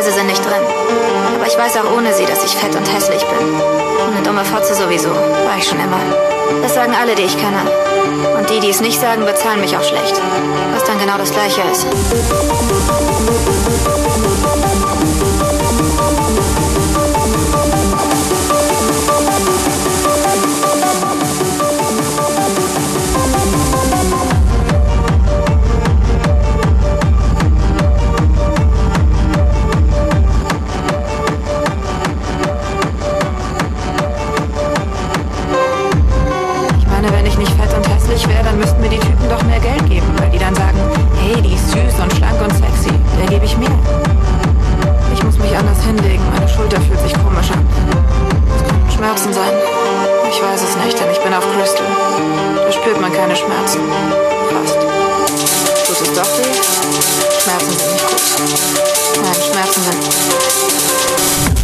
Preise sind nicht drin. Aber ich weiß auch ohne sie, dass ich fett und hässlich bin. Und eine dumme Fotze sowieso. War ich schon immer. Das sagen alle, die ich kenne. Und die, die es nicht sagen, bezahlen mich auch schlecht. Was dann genau das Gleiche ist. doch mehr Geld geben, weil die dann sagen, hey, die ist süß und schlank und sexy, der gebe ich mehr. Ich muss mich anders hinlegen, meine Schulter fühlt sich komisch an. Schmerzen sein. Ich weiß es nicht, denn ich bin auf Crystal. Da spürt man keine Schmerzen. Fast. Tut es doch weh? Schmerzen sind nicht gut. Nein, Schmerzen sind...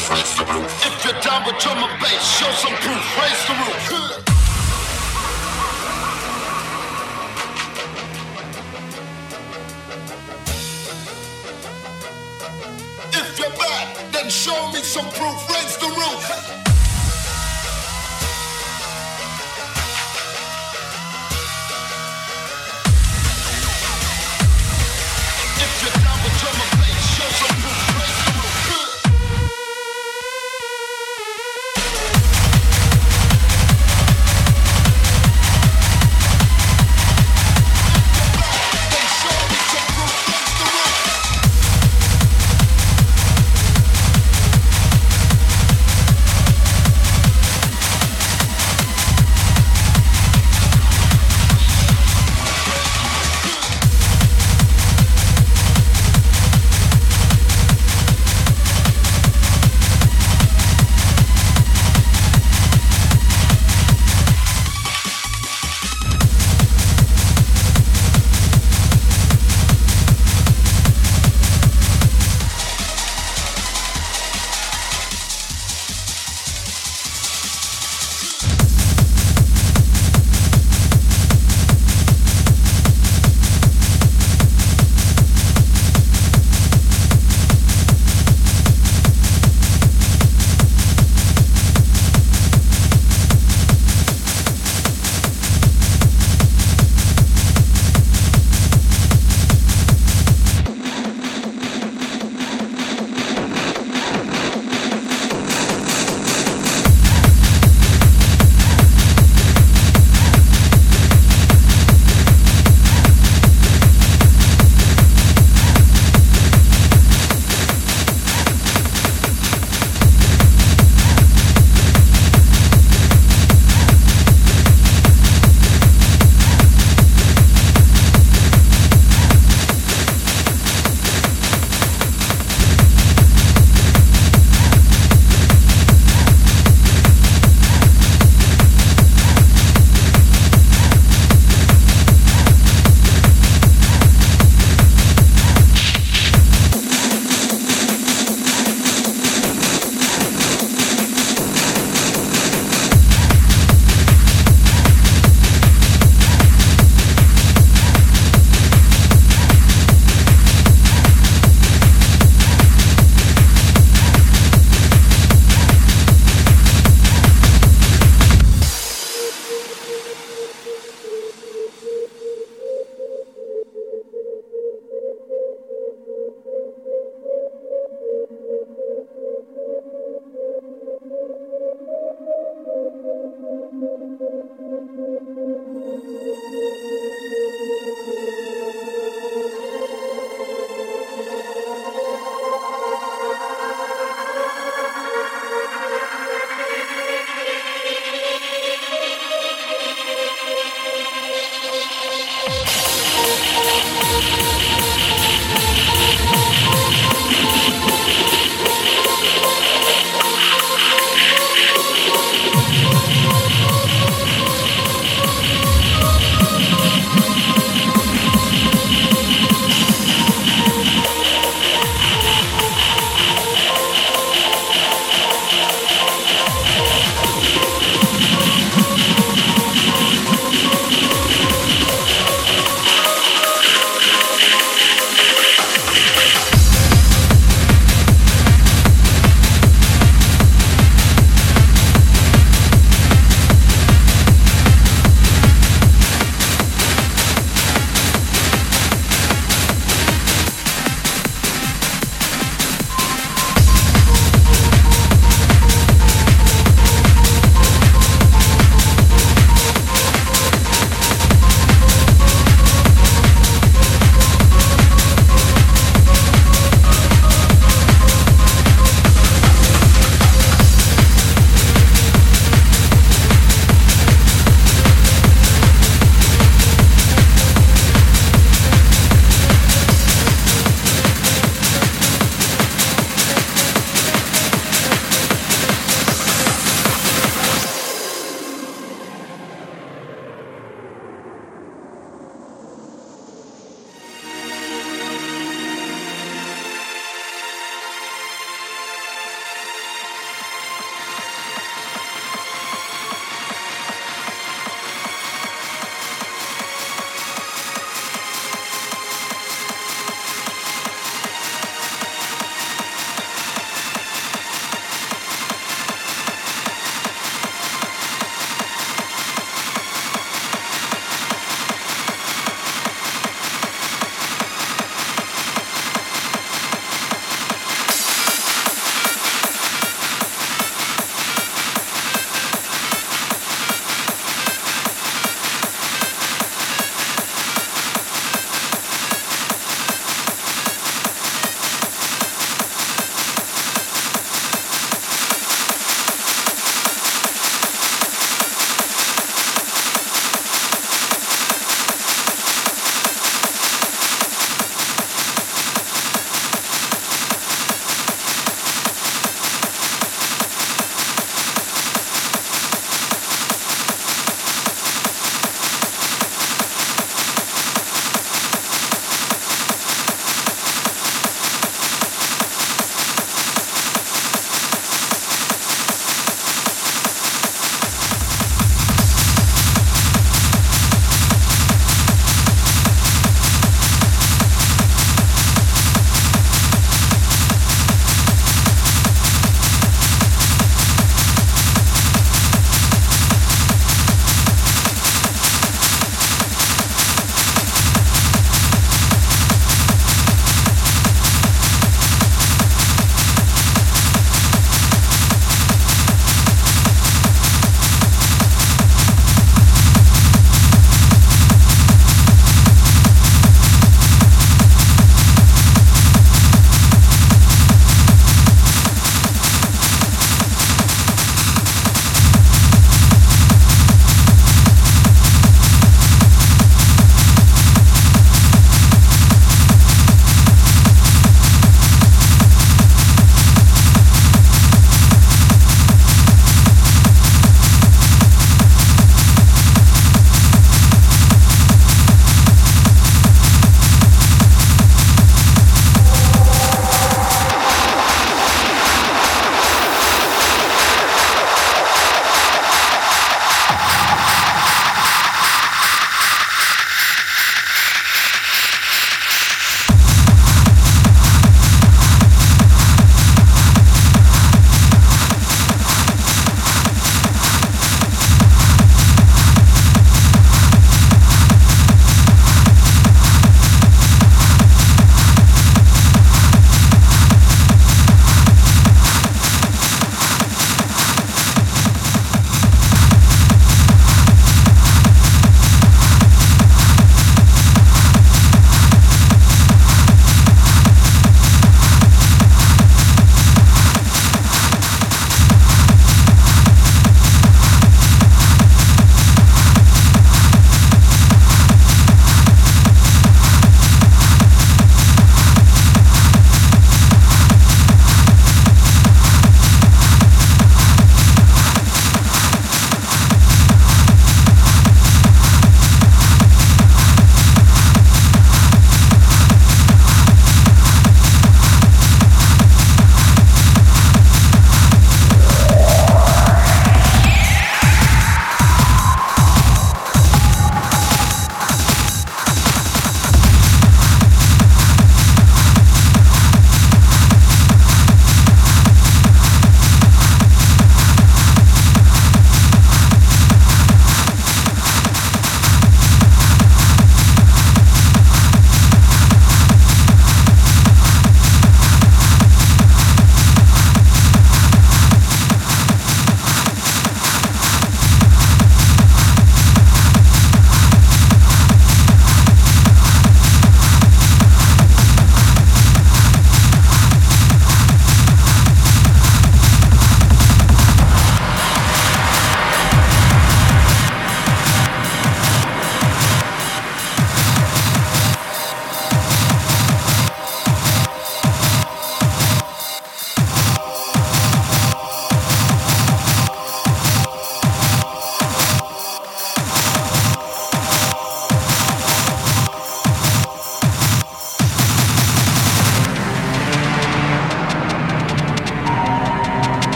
If you're down with drum and bass, show some proof, raise the roof.